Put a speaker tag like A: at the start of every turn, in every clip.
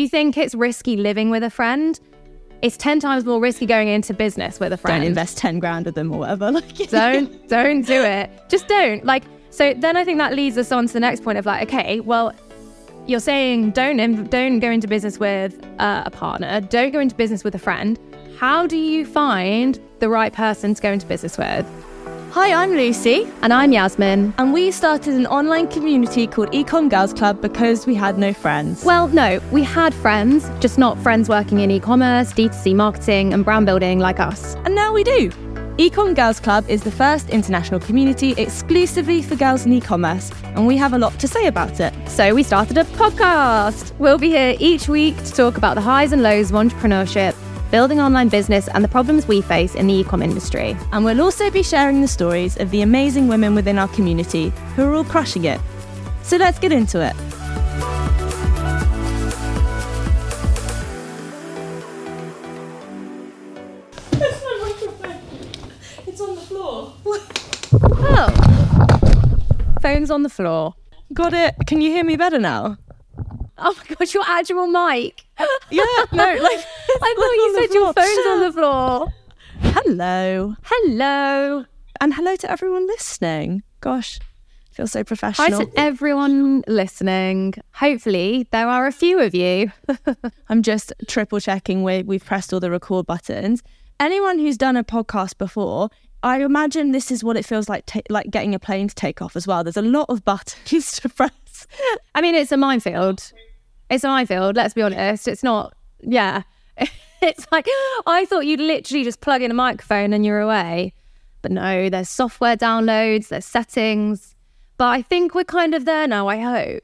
A: you think it's risky living with a friend, it's 10 times more risky going into business with a friend.
B: Don't invest 10 grand with them or whatever. Like,
A: don't, don't do it. Just don't. Like, so then I think that leads us on to the next point of like, okay, well, you're saying don't don't go into business with uh, a partner, don't go into business with a friend. How do you find the right person to go into business with?
B: Hi, I'm Lucy.
A: And I'm Yasmine.
B: And we started an online community called Ecomm Girls Club because we had no friends.
A: Well, no, we had friends, just not friends working in e commerce, D2C marketing, and brand building like us.
B: And now we do. Ecomm Girls Club is the first international community exclusively for girls in e commerce, and we have a lot to say about it.
A: So we started a podcast. We'll be here each week to talk about the highs and lows of entrepreneurship building online business, and the problems we face in the e com industry.
B: And we'll also be sharing the stories of the amazing women within our community who are all crushing it. So let's get into it.
A: It's on the floor. oh. Phone's on the floor.
B: Got it. Can you hear me better now?
A: Oh my gosh, your actual mic.
B: yeah, no, like
A: I thought you said your phone's on the floor.
B: Hello.
A: Hello.
B: And hello to everyone listening. Gosh, I feel so professional.
A: Hi to everyone listening. Hopefully, there are a few of you.
B: I'm just triple checking we we've pressed all the record buttons. Anyone who's done a podcast before, I imagine this is what it feels like, ta- like getting a plane to take off as well. There's a lot of buttons to press.
A: I mean, it's a minefield. It's a minefield, let's be honest. It's not, yeah. it's like, I thought you'd literally just plug in a microphone and you're away. But no, there's software downloads, there's settings. But I think we're kind of there now, I hope.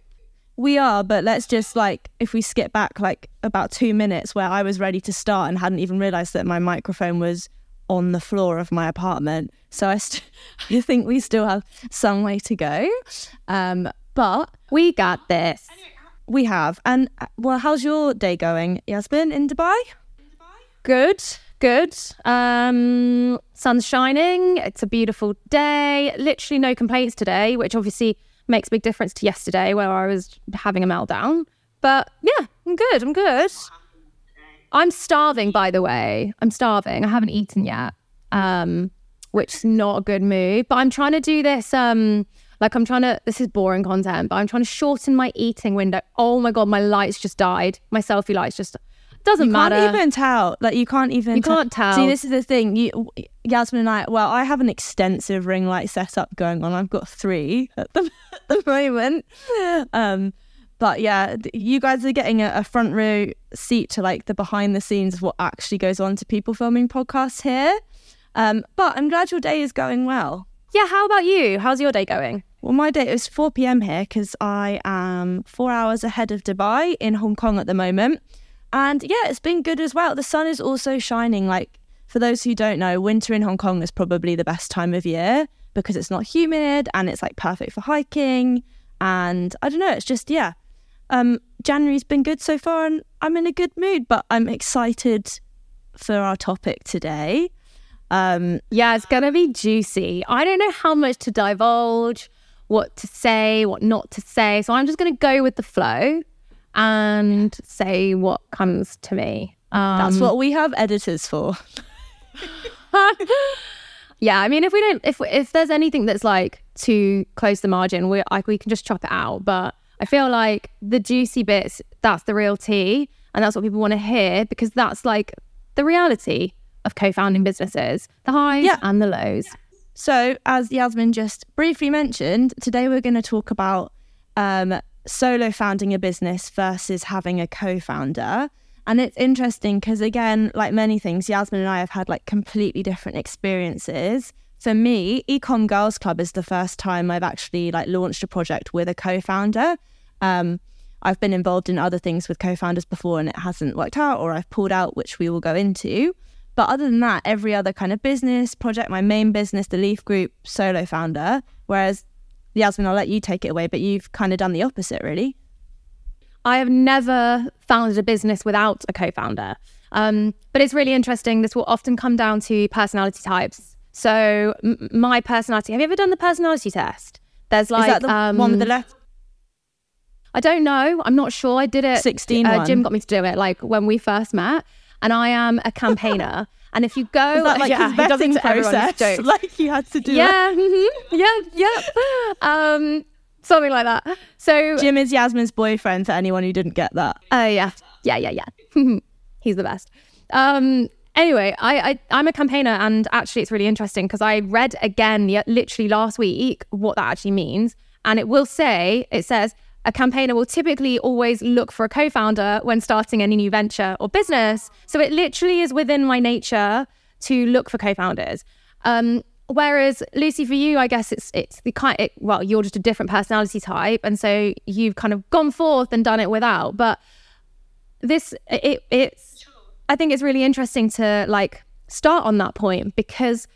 B: We are, but let's just like, if we skip back like about two minutes where I was ready to start and hadn't even realized that my microphone was on the floor of my apartment. So I, st- I think we still have some way to go. Um, but
A: we got this.
B: Anyway, we have. And uh, well, how's your day going, Yasmine, in Dubai?
A: Good, good. Um, sun's shining. It's a beautiful day. Literally no complaints today, which obviously makes a big difference to yesterday where I was having a meltdown. But yeah, I'm good. I'm good. I'm starving, by the way. I'm starving. I haven't eaten yet, um, which is not a good move. But I'm trying to do this. Um, like I'm trying to, this is boring content, but I'm trying to shorten my eating window. Oh my God, my lights just died. My selfie lights just, doesn't
B: you
A: matter.
B: You can't even tell. Like you can't even.
A: You can't tell.
B: See, this is the thing. You, Yasmine and I. Well, I have an extensive ring light setup going on. I've got three at the, at the moment. Um, but yeah, you guys are getting a, a, front row seat to like the behind the scenes of what actually goes on to people filming podcasts here. Um, but I'm glad your day is going well.
A: Yeah, how about you? How's your day going?
B: Well, my day is 4 p.m. here because I am four hours ahead of Dubai in Hong Kong at the moment. And yeah, it's been good as well. The sun is also shining. Like, for those who don't know, winter in Hong Kong is probably the best time of year because it's not humid and it's like perfect for hiking. And I don't know, it's just, yeah. Um, January's been good so far and I'm in a good mood, but I'm excited for our topic today.
A: Um, yeah, it's going to be juicy. I don't know how much to divulge, what to say, what not to say. So I'm just going to go with the flow and say what comes to me.
B: Um, That's what we have editors for.
A: yeah, I mean, if we don't, if if there's anything that's like too close the margin, we like we can just chop it out. But I feel like the juicy bits, that's the real tea, and that's what people want to hear because that's like the reality of co-founding businesses, the highs yeah. and the lows.
B: So, as Yasmine just briefly mentioned, today we're going to talk about um, solo founding a business versus having a co-founder. And it's interesting because, again, like many things, Yasmine and I have had like completely different experiences. For me, Ecomm Girls Club is the first time I've actually like launched a project with a co-founder. Um, I've been involved in other things with co-founders before and it hasn't worked out, or I've pulled out, which we will go into. But other than that, every other kind of business project, my main business, the Leaf Group, solo founder. Whereas, Yasmine, I'll let you take it away, but you've kind of done the opposite, really.
A: I have never founded a business without a co founder. Um, but it's really interesting. This will often come down to personality types. So, m- my personality, have you ever done the personality test?
B: There's like. Is that the um, one with the left?
A: I don't know. I'm not sure. I did it.
B: 16
A: Uh. Jim got me to do it, like when we first met. And I am a campaigner. and if you go,
B: that like
A: yeah,
B: his
A: he does it
B: vetting
A: to everyone. It's
B: process? Like you had to do it.
A: yeah, mhm, yeah, yeah. Um, something like that. So,
B: Jim is Yasmine's boyfriend for anyone who didn't get that.
A: Oh yeah, yeah, yeah, yeah. He's the best. Um, anyway, I, I I'm a campaigner, and actually, it's really interesting because I read again, yeah, literally last week, what that actually means, and it will say it says a campaigner will typically always look for a co-founder when starting any new venture or business. So it literally is within my nature to look for co-founders. Um, whereas Lucy, for you, I guess it's it's the kind. It, well, you're just a different personality type, and so you've kind of gone forth and done it without. But this, it, it's. I think it's really interesting to like start on that point because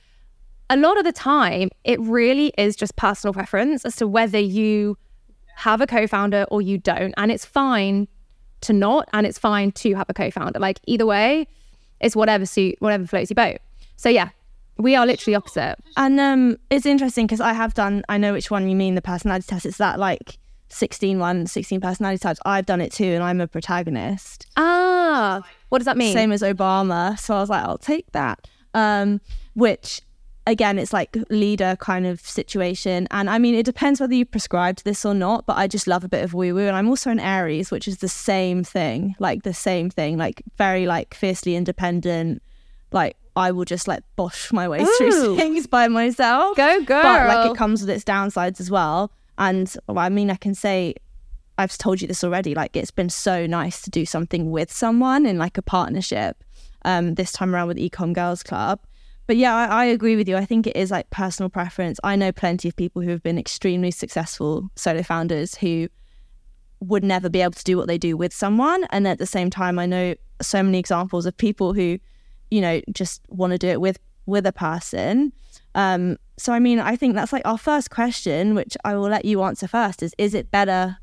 A: a lot of the time it really is just personal preference as to whether you have a co-founder or you don't, and it's fine to not, and it's fine to have a co-founder. Like either way, it's whatever suit, whatever floats your boat. So yeah, we are literally opposite.
B: And um, it's interesting because I have done, I know which one you mean, the personality test. It's that like 16 one, 16 personality types. I've done it too, and I'm a protagonist.
A: Ah, what does that mean?
B: Same as Obama. So I was like, I'll take that. Um, which again, it's like leader kind of situation. And I mean, it depends whether you prescribed this or not, but I just love a bit of woo woo. And I'm also an Aries, which is the same thing, like the same thing, like very like fiercely independent. Like I will just like bosh my way
A: Ooh.
B: through things by myself.
A: Go girl.
B: But like it comes with its downsides as well. And well, I mean, I can say I've told you this already. Like it's been so nice to do something with someone in like a partnership. Um, this time around with Ecomm Girls Club. But yeah, I, I agree with you. I think it is like personal preference. I know plenty of people who have been extremely successful solo founders who would never be able to do what they do with someone. And at the same time, I know so many examples of people who, you know, just want to do it with with a person. Um, so I mean, I think that's like our first question, which I will let you answer first. Is is it better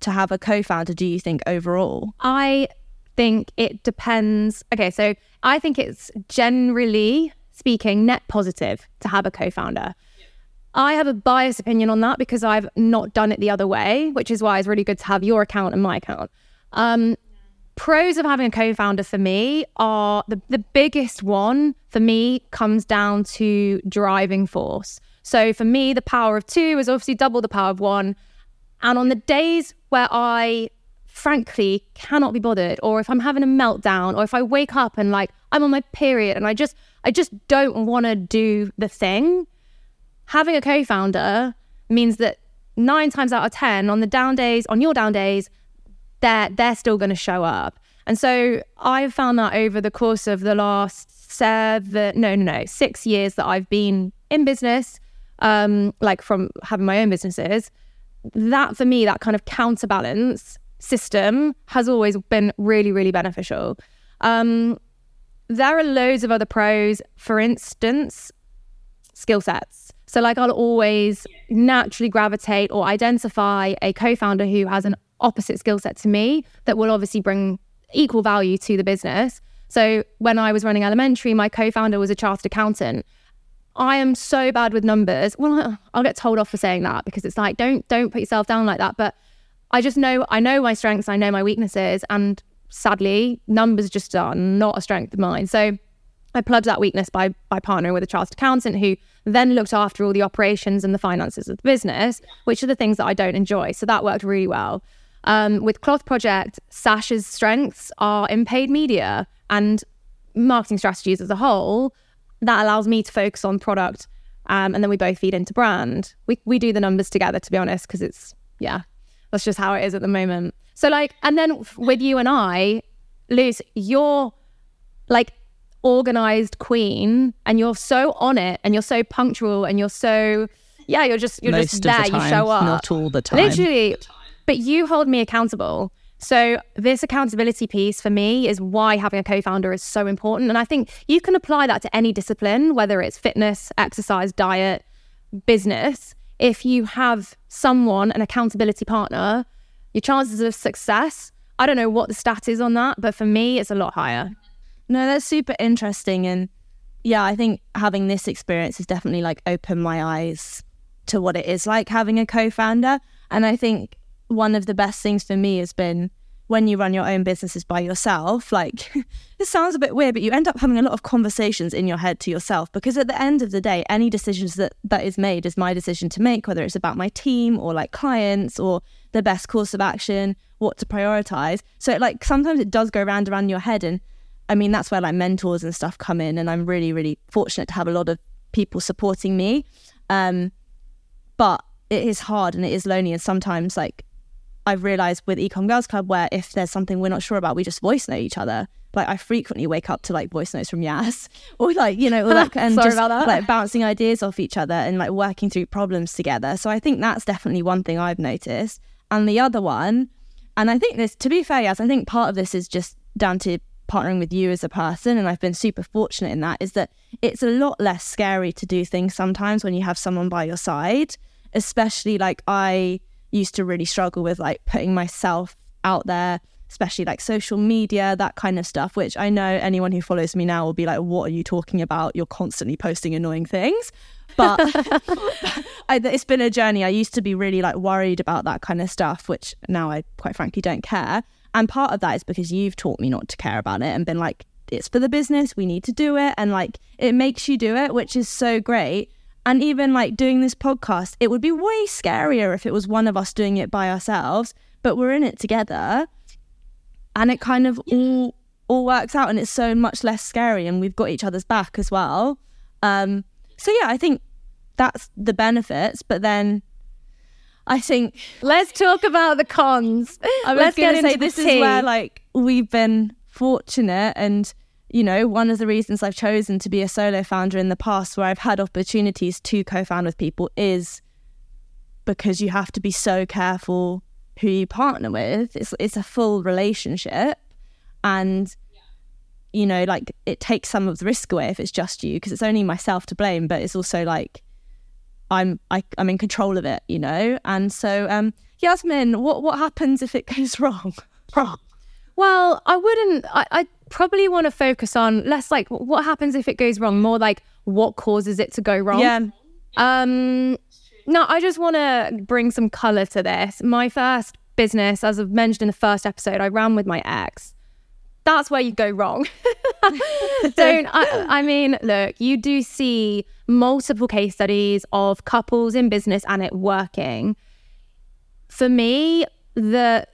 B: to have a co-founder? Do you think overall?
A: I think it depends. Okay, so I think it's generally speaking net positive to have a co founder. I have a biased opinion on that because I've not done it the other way, which is why it's really good to have your account and my account. Um, pros of having a co founder for me are the, the biggest one for me comes down to driving force. So for me, the power of two is obviously double the power of one. And on the days where I frankly cannot be bothered. Or if i'm having a meltdown or if i wake up and like i'm on my period and i just i just don't want to do the thing having a co-founder means that nine times out of ten on the down days on your down days they're they're still going to show up. And so i've found that over the course of the last seven no no no six years that i've been in business um like from having my own businesses that for me that kind of counterbalance system has always been really, really beneficial. Um, there are loads of other pros. For instance, skill sets. So, like, I'll always naturally gravitate or identify a co founder who has an opposite skill set to me that will obviously bring equal value to the business. So, when I was running elementary, my co founder was a chartered accountant. I am so bad with numbers. Well, I'll get told off for saying that because it's like, don't don't put yourself down like that. But I just know I know my strengths, I know my weaknesses, and sadly, numbers just are not a strength of mine. So I plugged that weakness by by partnering with a chartered accountant who then looked after all the operations and the finances of the business, which are the things that I don't enjoy. So that worked really well. Um, with Cloth Project, Sash's strengths are in paid media and marketing strategies as a whole. That allows me to focus on product, um, and then we both feed into brand. We we do the numbers together, to be honest, because it's yeah, that's just how it is at the moment. So like, and then with you and I, Luce, you're like organized queen and you're so on it and you're so punctual and you're so yeah you're just you're
C: Most
A: just there
C: the time,
A: you show up
C: not all the time.
A: literally. But you hold me accountable. So this accountability piece for me is why having a co-founder is so important. And i think you can apply that to any discipline whether it's fitness exercise diet business if you have someone an accountability partner your chances of success i don't know what the stat is on that but for me it's a lot higher
B: No, that's super interesting. And yeah, I think having this experience has definitely like opened my eyes to what it is like having a co founder. And I think one of the best things for me has been when you run your own businesses by yourself, like this sounds a bit weird, but you end up having a lot of conversations in your head to yourself because at the end of the day, any decisions that that is made is my decision to make, whether it's about my team or like clients or the best course of action, what to prioritize. So like sometimes it does go round around your head and I mean that's where like mentors and stuff come in and I'm really, really fortunate to have a lot of people supporting me. Um but it is hard and it is lonely and sometimes like I've realized with Ecomm Girls Club where if there's something we're not sure about, we just voice note each other. Like I frequently wake up to like voice notes from Yas or like, you know, or like and just like bouncing ideas off each other and like working through problems together. So I think that's definitely one thing I've noticed. And the other one, and I think this to be fair, Yas, I think part of this is just down to partnering with you as a person and I've been super fortunate in that is that it's a lot less scary to do things sometimes when you have someone by your side, especially like I used to really struggle with like putting myself out there, especially like social media, that kind of stuff, which I know anyone who follows me now will be like, what are you talking about? You're constantly posting annoying things. But I, it's been a journey. I used to be really like worried about that kind of stuff, which now I quite frankly don't care. And part of that is because you've taught me not to care about it and been like, it's for the business, we need to do it. And like, it makes you do it, which is so great. And even like doing this podcast, it would be way scarier if it was one of us doing it by ourselves, but we're in it together. And it kind of all all works out and it's so much less scary and we've got each other's back as well. Um so yeah, I think that's the benefits, but then I think
A: Let's talk about the cons.
B: I was
A: Let's get
B: going to
A: into
B: say
A: the
B: this is where like we've been fortunate and you know one of the reasons I've chosen to be a solo founder in the past where I've had opportunities to co-found with people is because you have to be so careful who you partner with it's it's a full relationship and you know like it takes some of the risk away if it's just you because it's only myself to blame but it's also like I'm I, I'm in control of it, you know. And so, um, Yasmine, what what happens if it goes wrong?
A: Well, I wouldn't. I, I probably want to focus on less like what happens if it goes wrong, more like what causes it to go wrong.
B: Yeah,
A: Um, no, I just want to bring some color to this. My first business, as I've mentioned in the first episode, I ran with my ex. That's where you go wrong. Don't, I, I mean, look, you do see multiple case studies of couples in business and it working. For me, the,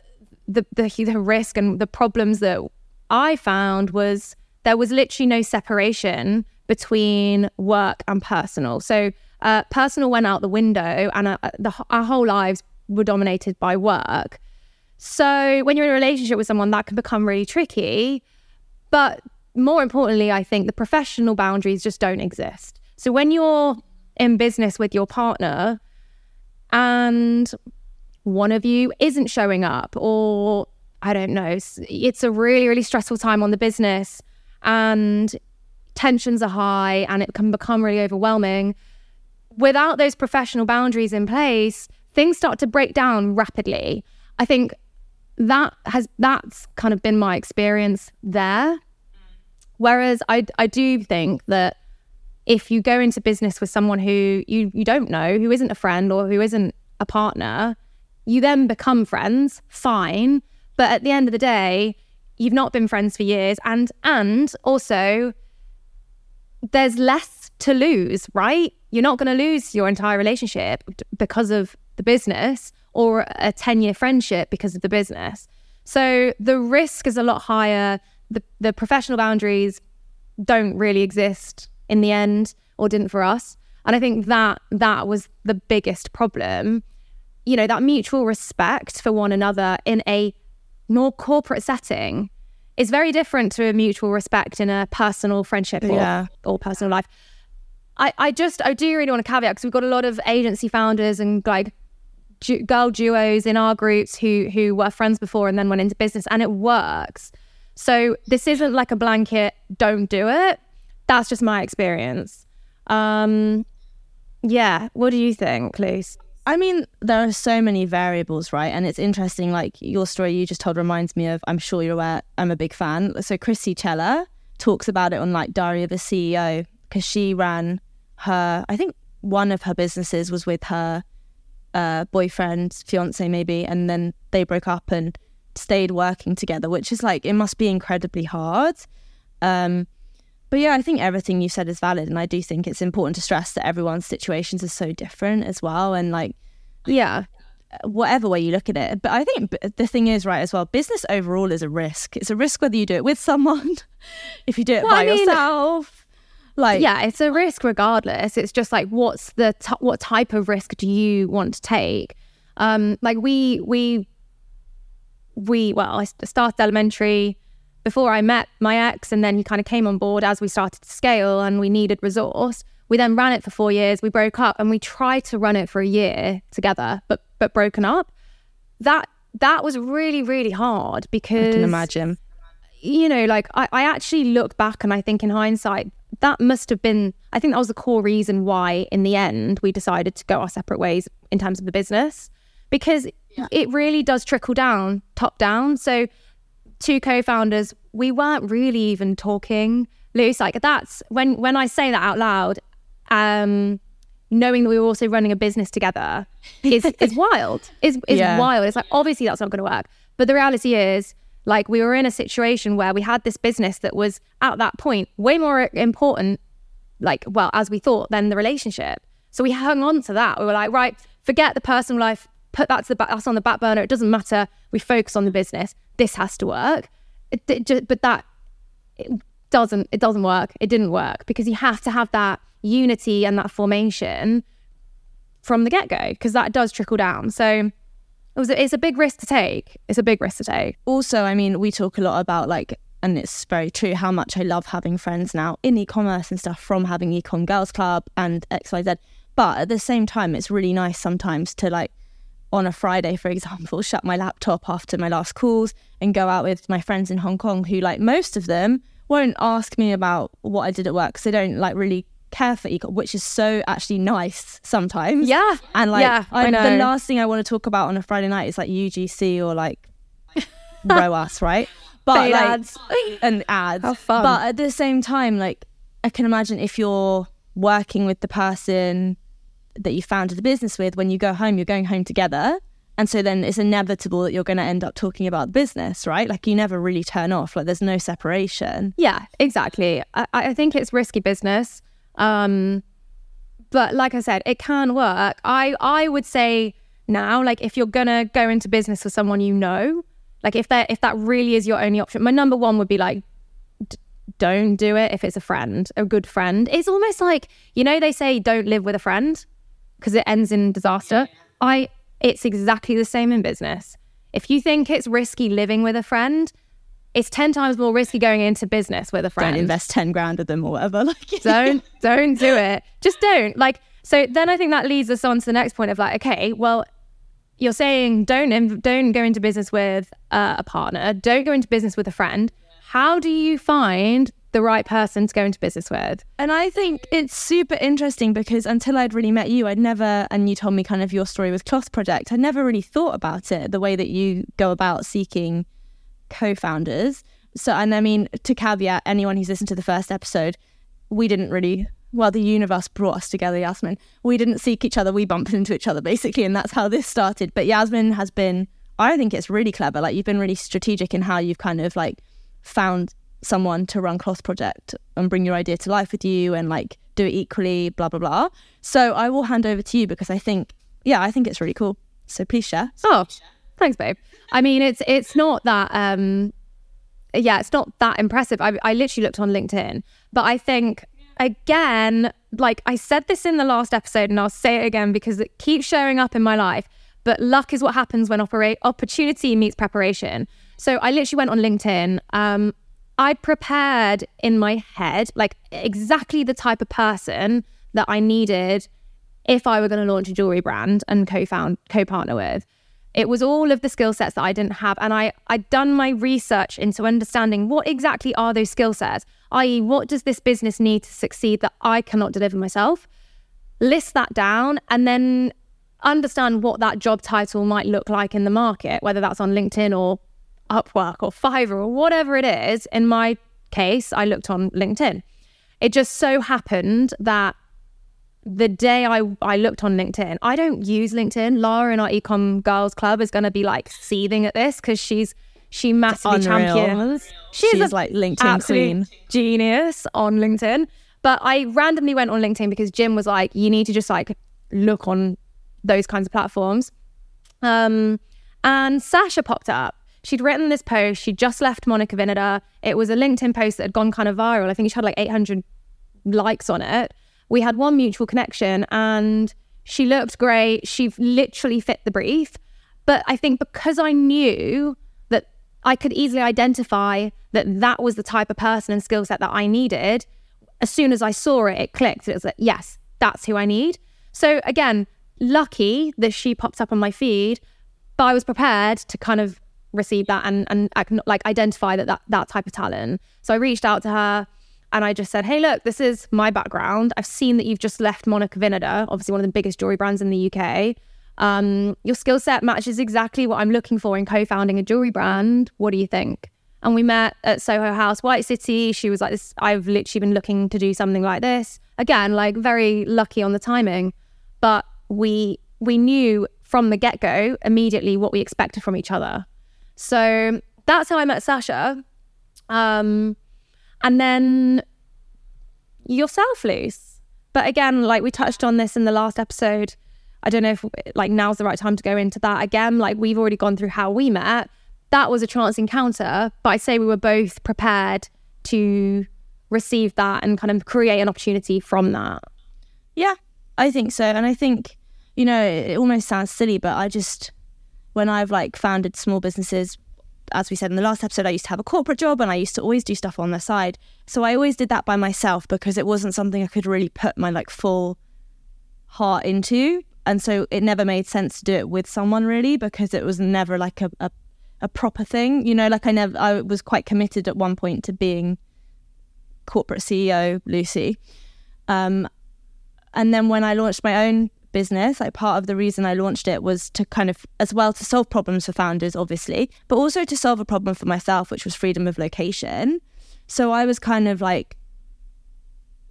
A: the, the, the risk and the problems that I found was there was literally no separation between work and personal. So uh, personal went out the window, and uh, the, our whole lives were dominated by work. So when you're in a relationship with someone, that can become really tricky. But more importantly, I think the professional boundaries just don't exist. So when you're in business with your partner and one of you isn't showing up, or I don't know, it's- it's a really, really stressful time on the business and tensions are high and it can become really overwhelming. Without those professional boundaries in place, things start to break down rapidly. I think that has that's kind of been my experience there. Whereas I I do think that if you go into business with someone who you you don't know, who isn't a friend or who isn't a partner, you then become friends, fine. But at the end of the day, you've not been friends for years and and also there's less to lose, right? You're not going to lose your entire relationship because of the business or a 10 year friendship because of the business. So the risk is a lot higher. The, the professional boundaries don't really exist in the end or didn't for us. And I think that that was the biggest problem. You know, that mutual respect for one another in a more corporate setting is very different to a mutual respect in a personal friendship or,
B: Yeah.
A: or personal life. I, I just I do really want to caveat because we've got a lot of agency founders and like du- girl duos in our groups who who were friends before and then went into business and it works. So this isn't like a blanket don't do it. That's just my experience. Um yeah, what do you think, Luce?
B: I mean, there are so many variables, right? And it's interesting. Like your story you just told reminds me of. I'm sure you're aware. I'm a big fan. So Chrissy Chella talks about it on like Diary of a CEO because she ran her. I think one of her businesses was with her uh, boyfriend, fiance, maybe, and then they broke up and stayed working together, which is like, it must be incredibly hard. Um, but yeah, I think everything you said is valid. And I do think it's important to stress that everyone's situations are so different as well. And like,
A: Yeah.
B: whatever way you look at it. But I think the thing is, right, as well, business overall is a risk. It's a risk whether you do it with someone, if you do it
A: Well,
B: by
A: I mean,
B: yourself. Like,
A: yeah, it's a risk regardless. It's just like what's the t- what type of risk do you want to take? Um, like we we we well, I started elementary before I met my ex, and then he kind of came on board as we started to scale, and we needed resource. We then ran it for four years. We broke up, and we tried to run it for a year together, but but broken up. That that was really really hard because
B: I can imagine.
A: you know, like I, I actually look back and I think in hindsight, that must have been, I think that was the core reason why in the end we decided to go our separate ways in terms of the business because it really does trickle down, top down. So, two co founders, we weren't really even talking Luce. Like that's when, when I say that out loud, um, knowing that we were also running a business together is, is wild. Is, is
B: Yeah.
A: wild. It's like, obviously that's not going to work. But the reality is, like we were in a situation where we had this business that was at that point way more important like well as we thought than the relationship so we hung on to that we were like right forget the personal life put that to the back that's on the back burner it doesn't matter we focus on the business this has to work. It, it ju- but that it doesn't it doesn't work. It didn't work because you have to have that unity and that formation from the get-go because that does trickle down. So it was it's a big risk to take. It's a big risk to take.
B: Also, I mean, we talk a lot about like, and it's very true how much I love having friends now in e-commerce and stuff from having Ecomm Girls Club and XYZ. But at the same time, it's really nice sometimes to like on a Friday, for example, shut my laptop after my last calls and go out with my friends in Hong Kong who like most of them won't ask me about what I did at work because they don't like really care for ecom, which is so actually nice sometimes.
A: yeah
B: And like,
A: yeah
B: I,
A: I know
B: the last thing I want to talk about on a Friday night is like UGC or like ROAS, right? But
A: Paid
B: like,
A: ads.
B: and ads.
A: How fun.
B: But at the same time, like, I can imagine if you're working with the person that you founded the business with, when you go home, you're going home together. And so then it's inevitable that you're going to end up talking about the business, right? Like, you never really turn off. Like, there's no separation.
A: Yeah, exactly. I, I think it's risky business. Um, but like I said, it can work. I, I would say now, like if you're gonna go into business with someone you know, like if that if that really is your only option, my number one would be like, d- don't do it if it's a friend, a good friend. It's almost like you know they say don't live with a friend because it ends in disaster. I it's exactly the same in business. If you think it's risky living with a friend, it's 10 times more risky going into business with a friend.
B: Don't invest 10 grand with them or whatever. Like,
A: don't don't do it. Just don't. Like so then I think that leads us on to the next point of like okay, well you're saying don't inv- don't go into business with uh, a partner, don't go into business with a friend. How do you find the right person to go into business with?
B: And I think it's super interesting because until I'd really met you, I'd never, and you told me kind of your story with Cloth Project, I'd never really thought about it the way that you go about seeking co founders. So, and I mean, to caveat anyone who's listened to the first episode, we didn't really, well, the universe brought us together, Yasmine. We didn't seek each other, we bumped into each other basically, and that's how this started. But Yasmine has been, I think it's really clever. Like, you've been really strategic in how you've kind of like found someone to run Cloth Project and bring your idea to life with you and like do it equally, blah, blah, blah. So I will hand over to you because I think, yeah, I think it's really cool. So please share.
A: Oh, thanks, babe. I mean, it's it's not that. um Yeah, it's not that impressive. I, I literally looked on LinkedIn, but I think again, like I said this in the last episode, and I'll say it again because it keeps showing up in my life. But luck is what happens when operate opportunity meets preparation. So I literally went on LinkedIn. Um, I prepared in my head like exactly the type of person that I needed if I were going to launch a jewelry brand and co-found co-partner with. It was all of the skill sets that I didn't have and I I'd done my research into understanding what exactly are those skill sets, i.e. what does this business need to succeed that I cannot deliver myself? List that down and then understand what that job title might look like in the market, whether that's on LinkedIn or Upwork or Fiverr or whatever it is. In my case, I looked on LinkedIn. It just so happened that the day I, I looked on LinkedIn, I don't use LinkedIn. Lara in our Ecomm Girls Club is going to be like seething at this because she's she massively champions. She's,
B: She's
A: a
B: like LinkedIn queen.
A: genius on LinkedIn. But I randomly went on LinkedIn because Jim was like, you need to just like look on those kinds of platforms. Um, and Sasha popped up. She'd written this post. She'd just left Monica Vinader. It was a LinkedIn post that had gone kind of viral. I think she had like 800 likes on it. We had one mutual connection and she looked great. She literally fit the brief. But I think because I knew that I could easily identify that that was the type of person and skill set that I needed, as soon as I saw it, it clicked. It was like, yes, that's who I need. So again, lucky that she popped up on my feed, but I was prepared to kind of receive that and and like identify that, that that type of talent. So I reached out to her and I just said, "Hey, look, this is my background. I've seen that you've just left Monica Vinader, obviously one of the biggest jewelry brands in the UK. Um, your skill set matches exactly what I'm looking for in co-founding a jewelry brand. What do you think?" And we met at Soho House, White City. She was like, "This, I've literally been looking to do something like this." Again, like very lucky on the timing, but we we knew from the get go immediately what we expected from each other. So that's how I met Sasha. Um, and then yourself, Luce. But again, like we touched on this in the last episode, I don't know if like now's the right time to go into that again. Like we've already gone through how we met. That was a chance encounter, but I'd say we were both prepared to receive that and kind of create an opportunity from that.
B: Yeah, I think so. And I think, you know, it almost sounds silly, but I just, when I've like founded small businesses, as we said in the last episode, I used to have a corporate job and I used to always do stuff on the side. So I always did that by myself because it wasn't something I could really put my like full heart into. And so it never made sense to do it with someone really because it was never like a, a, a proper thing. You know, like I never, I was quite committed at one point to being corporate CEO, Lucy. Um, and then when I launched my own business, like part of the reason I launched it was to kind of, as well, to solve problems for founders, obviously, but also to solve a problem for myself, which was freedom of location. So I was kind of like,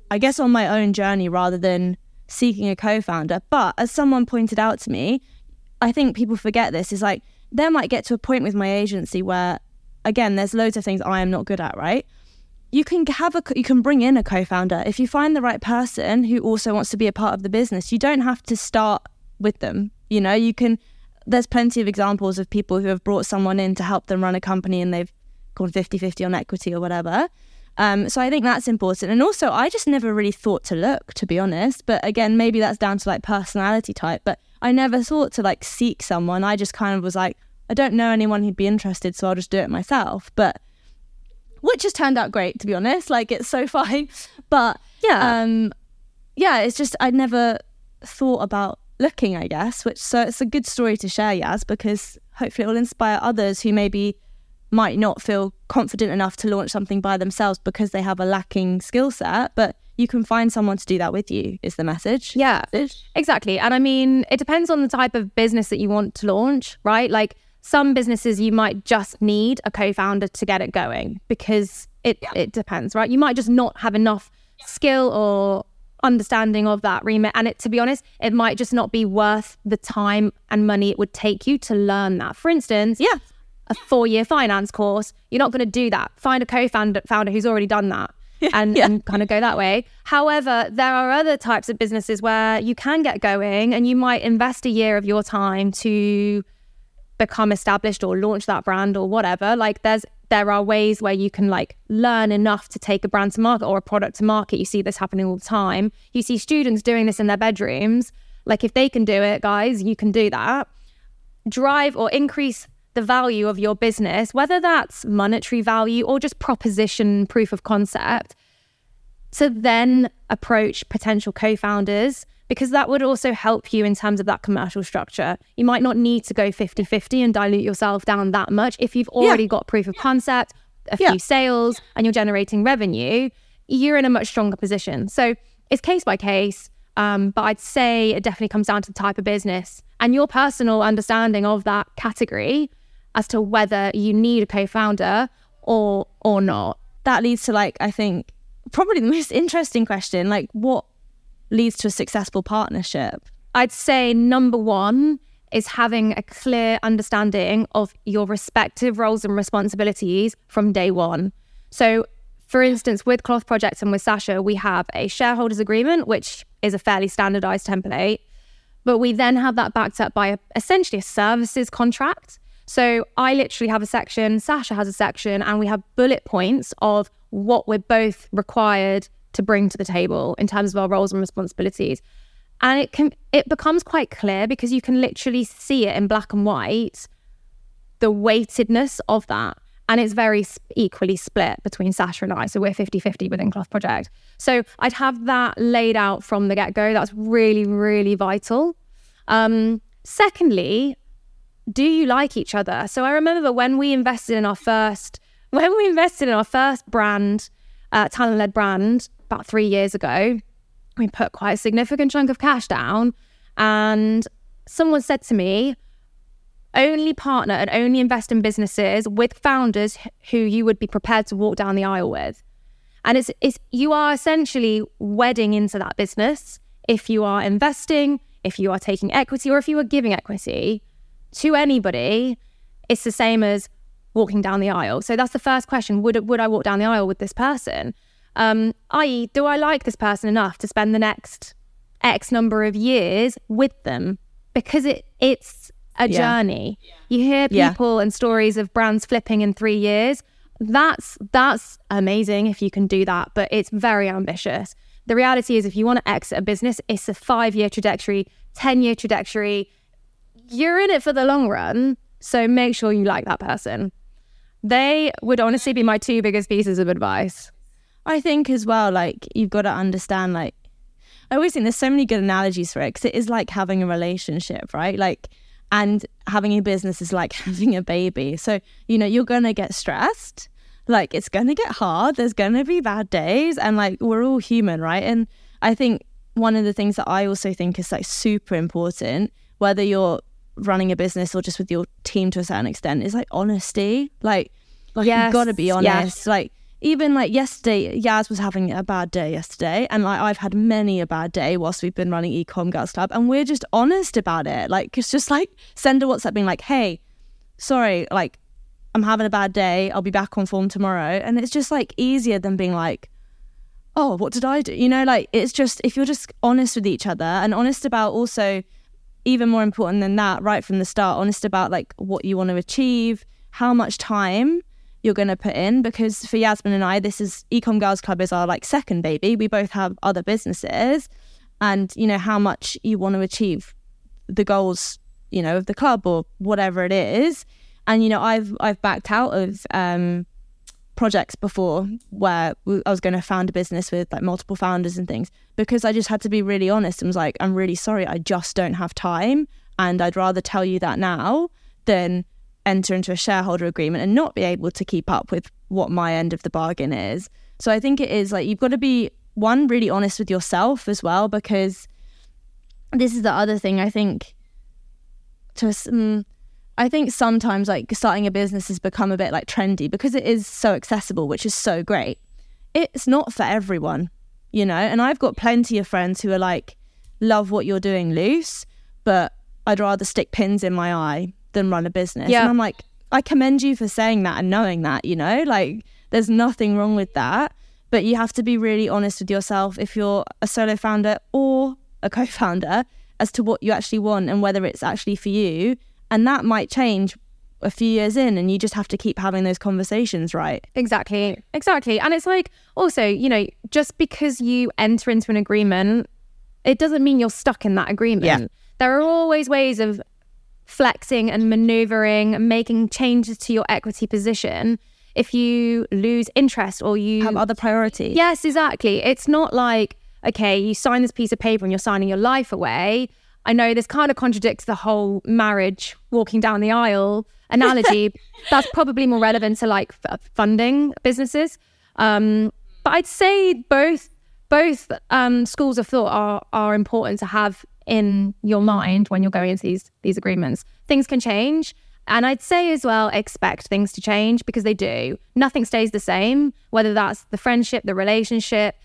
B: I guess, on my own journey rather than seeking a co founder. But as someone pointed out to me, I think people forget this is like, there might get to a point with my agency where, again, there's loads of things I am not good at, right? You can have a you can bring in a co-founder. If you find the right person who also wants to be a part of the business you don't have to start with them. You know you can there's plenty of examples of people who have brought someone in to help them run a company and they've gone 50-50 on equity or whatever. Um, so i think that's important. And also i just never really thought to look to be honest. But again maybe that's down to like personality type. But i never thought to like seek someone. I just kind of was like i don't know anyone who'd be interested so i'll just do it myself. But which has turned out great to be honest like it's so fine but
A: Yeah.
B: um yeah it's just i never thought about looking i guess which so it's a good story to share yaz because hopefully it will inspire others who maybe might not feel confident enough to launch something by themselves because they have a lacking skill set but you can find someone to do that with you is the message
A: Yeah, exactly. And I mean, it depends on the type of business that you want to launch, right? Like some businesses, you might just need a co-founder to get it going because it it depends, right? You might just not have enough skill or understanding of that remit, and it to be honest, it might just not be worth the time and money it would take you to learn that. For instance,
B: yeah
A: a four-year finance course, you're not going to do that. Find a co-founder founder who's already done that. And,
B: Yeah.
A: and kind of go that way. However, there are other types of businesses where you can get going and you might invest a year of your time to become established or launch that brand or whatever. Like there's there are ways where you can like learn enough to take a brand to market or a product to market. You see this happening all the time. You see students doing this in their bedrooms. Like if they can do it, guys, you can do that drive or increase the value of your business, whether that's monetary value or just proposition proof of concept, to then approach potential co founders because that would also help you in terms of that commercial structure. You might not need to go 50 50 and dilute yourself down that much. If you've already got proof of concept, a
B: Yeah.
A: few sales, and you're generating revenue, you're in a much stronger position. So it's case by case. Um, but I'd say it definitely comes down to the type of business and your personal understanding of that category as to whether you need a co-founder or or not.
B: that leads to like I think probably the most interesting question like what leads to a successful partnership?
A: I'd say number one is having a clear understanding of your respective roles and responsibilities from day one. So, for instance, with Cloth Projects and with Sasha, we have a shareholders agreement, which is a fairly standardized template. But we then have that backed up by a, essentially a services contract. So I literally have a section, Sasha has a section, and we have bullet points of what we're both required to bring to the table in terms of our roles and responsibilities. And it can it becomes quite clear because you can literally see it in black and white the weightedness of that and it's very equally split between Sasha and I. So we're 50 50 within Cloth Project. So I'd have that laid out from the get go. That's really, really vital. Um, secondly, do you like each other? So I remember when we invested in our first, when we invested in our first brand, uh, talent led brand about three years ago, we put quite a significant chunk of cash down. And someone said to me, only partner and only invest in businesses with founders who you would be prepared to walk down the aisle with. And it's, it's you are essentially wedding into that business if you are investing, if you are taking equity, or if you are giving equity to anybody. It's the same as walking down the aisle. So that's the first question: Would would I walk down the aisle with this person? Um, i.e., do I like this person enough to spend the next X number of years with them? Because it it's a yeah. journey. You hear people yeah. and stories of brands flipping in three years. That's that's amazing if you can do that, but it's very ambitious. The reality is, if you want to exit a business, it's a five year trajectory, 10 year trajectory. You're in it for the long run. So make sure you like that person. They would honestly be my two biggest pieces of advice.
B: I think as well, like, you've got to understand, like, I always think there's so many good analogies for it because it is like having a relationship, right? Like, and having a business is like having a baby. So, you know, you're going to get stressed. Like, it's going to get hard. There's going to be bad days. And like, we're all human, right? And I think one of the things that I also think is like super important, whether you're running a business or just with your team to a certain extent, is like honesty. Like, like yes. you've got to be honest. Yes. Like, even like yesterday, Yaz was having a bad day yesterday, and like I've had many a bad day whilst we've been running Ecomm Girls Club, and we're just honest about it. Like it's just like send a WhatsApp being like, "Hey, sorry, like I'm having a bad day. I'll be back on form tomorrow," and it's just like easier than being like, "Oh, what did I do?" You know, like it's just if you're just honest with each other and honest about also even more important than that, right from the start, honest about like what you want to achieve, how much time you're going to put in because for Yasmine and I, this is Ecomm Girls Club is our like second baby. We both have other businesses, and you know how much you want to achieve the goals, you know, of the club or whatever it is. And you know, I've I've backed out of um, projects before where I was going to found a business with like multiple founders and things because I just had to be really honest and was like, I'm really sorry, I just don't have time, and I'd rather tell you that now than enter into a shareholder agreement and not be able to keep up with what my end of the bargain is. So I think it is like you've got to be one really honest with yourself as well because this is the other thing I think to um, I think sometimes like starting a business has become a bit like trendy because it is so accessible, which is so great. It's not for everyone, you know. And I've got plenty of friends who are like, love what you're doing Luce, but I'd rather stick pins in my eye than run a business. Yeah. And I'm like, I commend you for saying that and knowing that, you know, like there's nothing wrong with that. But you have to be really honest with yourself if you're a solo founder or a co founder as to what you actually want and whether it's actually for you. And that might change a few years in and you just have to keep having those conversations, right?
A: Exactly. Exactly. And it's like also, you know, just because you enter into an agreement, it doesn't mean you're stuck in that agreement. Yeah. There are always ways of flexing and maneuvering, making changes to your equity position if you lose interest or you
B: have other priorities.
A: Yes, exactly. It's not like, okay, you sign this piece of paper and you're signing your life away. I know this kind of contradicts the whole marriage walking down the aisle analogy. That's probably more relevant to like f- funding businesses. Um, but I'd say both both um, schools of thought are are important to have in your mind when you're going into these these agreements. Things can change. And I'd say as well, expect things to change because they do. Nothing stays the same, whether that's the friendship, the relationship.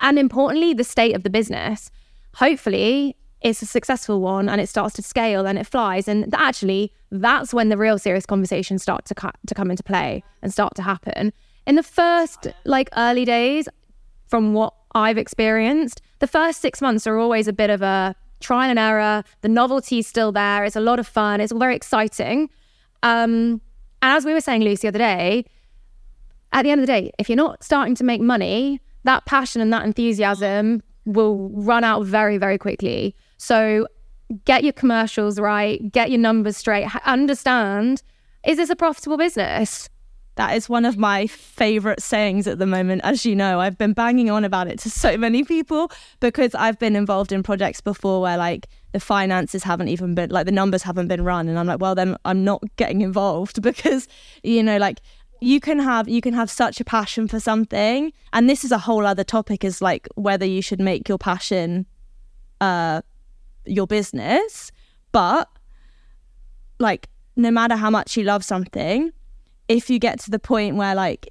A: and importantly, the state of the business. Hopefully, it's a successful one and it starts to scale and it flies. And actually, that's when the real serious conversations start to, cu- to come into play and start to happen. In the first, like early days, from what I've experienced, the first six months are always a bit of a trial and error. The novelty's still there. It's a lot of fun. It's all very exciting. Um, and as we were saying, Lucy, the other day, at the end of the day, if you're not starting to make money, that passion and that enthusiasm will run out very, very quickly. So get your commercials right, get your numbers straight, understand is this a profitable business?
B: That is one of my favorite sayings at the moment. As you know, I've been banging on about it to so many people because I've been involved in projects before where like the finances haven't even been like the numbers haven't been run. And I'm like, well then I'm not getting involved because you know like you can have you can have such a passion for something. And this is a whole other topic is like whether you should make your passion uh your business. But like no matter how much you love something if you get to the point where like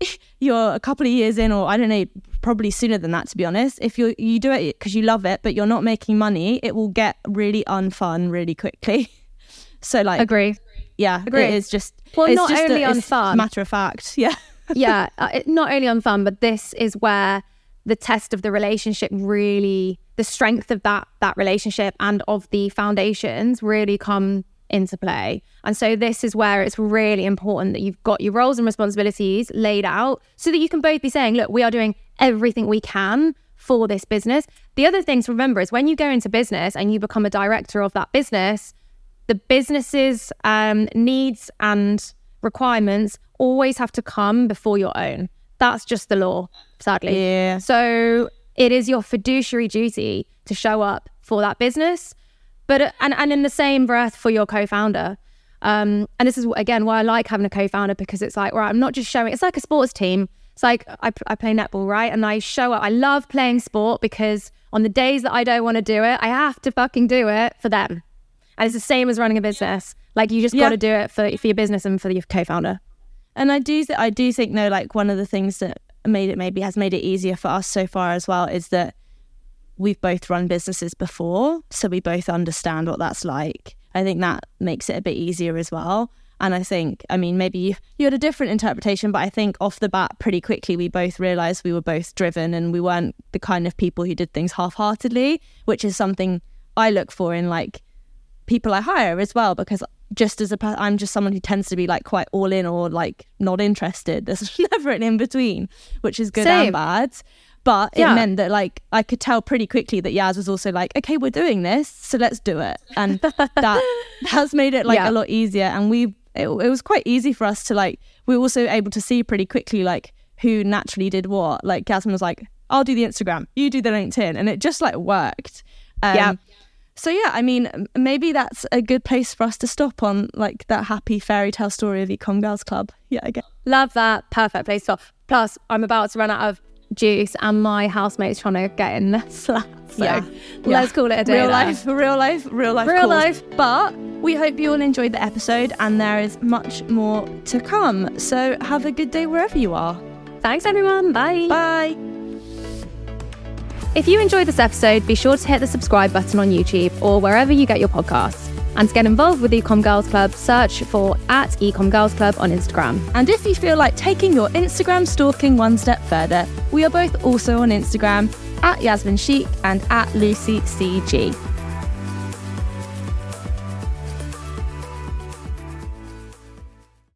B: you're a couple of years in or i don't know probably sooner than that to be honest if you you do it because you love it but you're not making money it will get really unfun really quickly so like
A: agree
B: yeah,
A: Agree.
B: it is just
A: Well,
B: it's
A: not
B: just
A: only
B: a,
A: on fun.
B: matter of fact. Yeah,
A: yeah, uh, it- not only on fun, but this is where the test of the relationship really, the strength of that that relationship and of the foundations really come into play. And so this is where it's really important that you've got your roles and responsibilities laid out so that you can both be saying, look, we are doing everything we can for this business. The other thing to remember is when you go into business and you become a director of that business, the business's um, needs and requirements always have to come before your own. That's just the law, sadly.
B: Yeah.
A: So it is your fiduciary duty to show up for that business, but uh, and and in the same breath for your co-founder. Um, and this is again why I like having a co-founder because it's like, right, I'm not just showing. It's like a sports team. It's like I, I play netball, right? And I show up. I love playing sport because on the days that I don't want to do it, I have to fucking do it for them. And it's the same as running a business. Like you just
B: Yeah.
A: got to do it for for your business and for your co-founder.
B: and I do th- I do think though like one of the things that made it maybe has made it easier for us so far as well is that we've both run businesses before, so we both understand what that's like. I think that makes it a bit easier as well. And I think, I mean, maybe you, you had a different interpretation, but I think off the bat, pretty quickly, we both realized we were both driven and we weren't the kind of people who did things half heartedly, which is something I look for in like people I hire as well because just as a I'm just someone who tends to be like quite all in or like not interested. There's never an in between, which is good
A: Same.
B: and bad. But it meant that like I could tell pretty quickly that Yaz was also like, okay, we're doing this, so let's do it, and that has made it like
A: Yeah.
B: a lot easier. And we it, it was quite easy for us to like we were also able to see pretty quickly like who naturally did what. Like Yasmine was like, I'll do the Instagram, you do the LinkedIn, and it just like worked. Um,
A: Yeah.
B: so yeah, I mean, maybe that's a good place for us to stop on like that happy fairy tale story of Ecomm Girls Club. Yeah, I guess.
A: Love that. Perfect place to stop. Plus, I'm about to run out of juice and my housemate's trying to get in the flat. So
B: Yeah.
A: let's call it a day.
B: Real
A: there.
B: life, real life, real life,
A: Real
B: calls.
A: life.
B: But we hope you all enjoyed the episode, and there is much more to come. So have a good day wherever you are.
A: Thanks, everyone. Bye.
B: Bye.
A: If you enjoyed this episode, be sure to hit the subscribe button on YouTube or wherever you get your podcasts. And to get involved with Ecomm Girls Club, search for at Ecomm Girls Club on Instagram.
B: And if you feel like taking your Instagram stalking one step further, we are both also on Instagram at Yasmine Cheikh and at Lucy CG.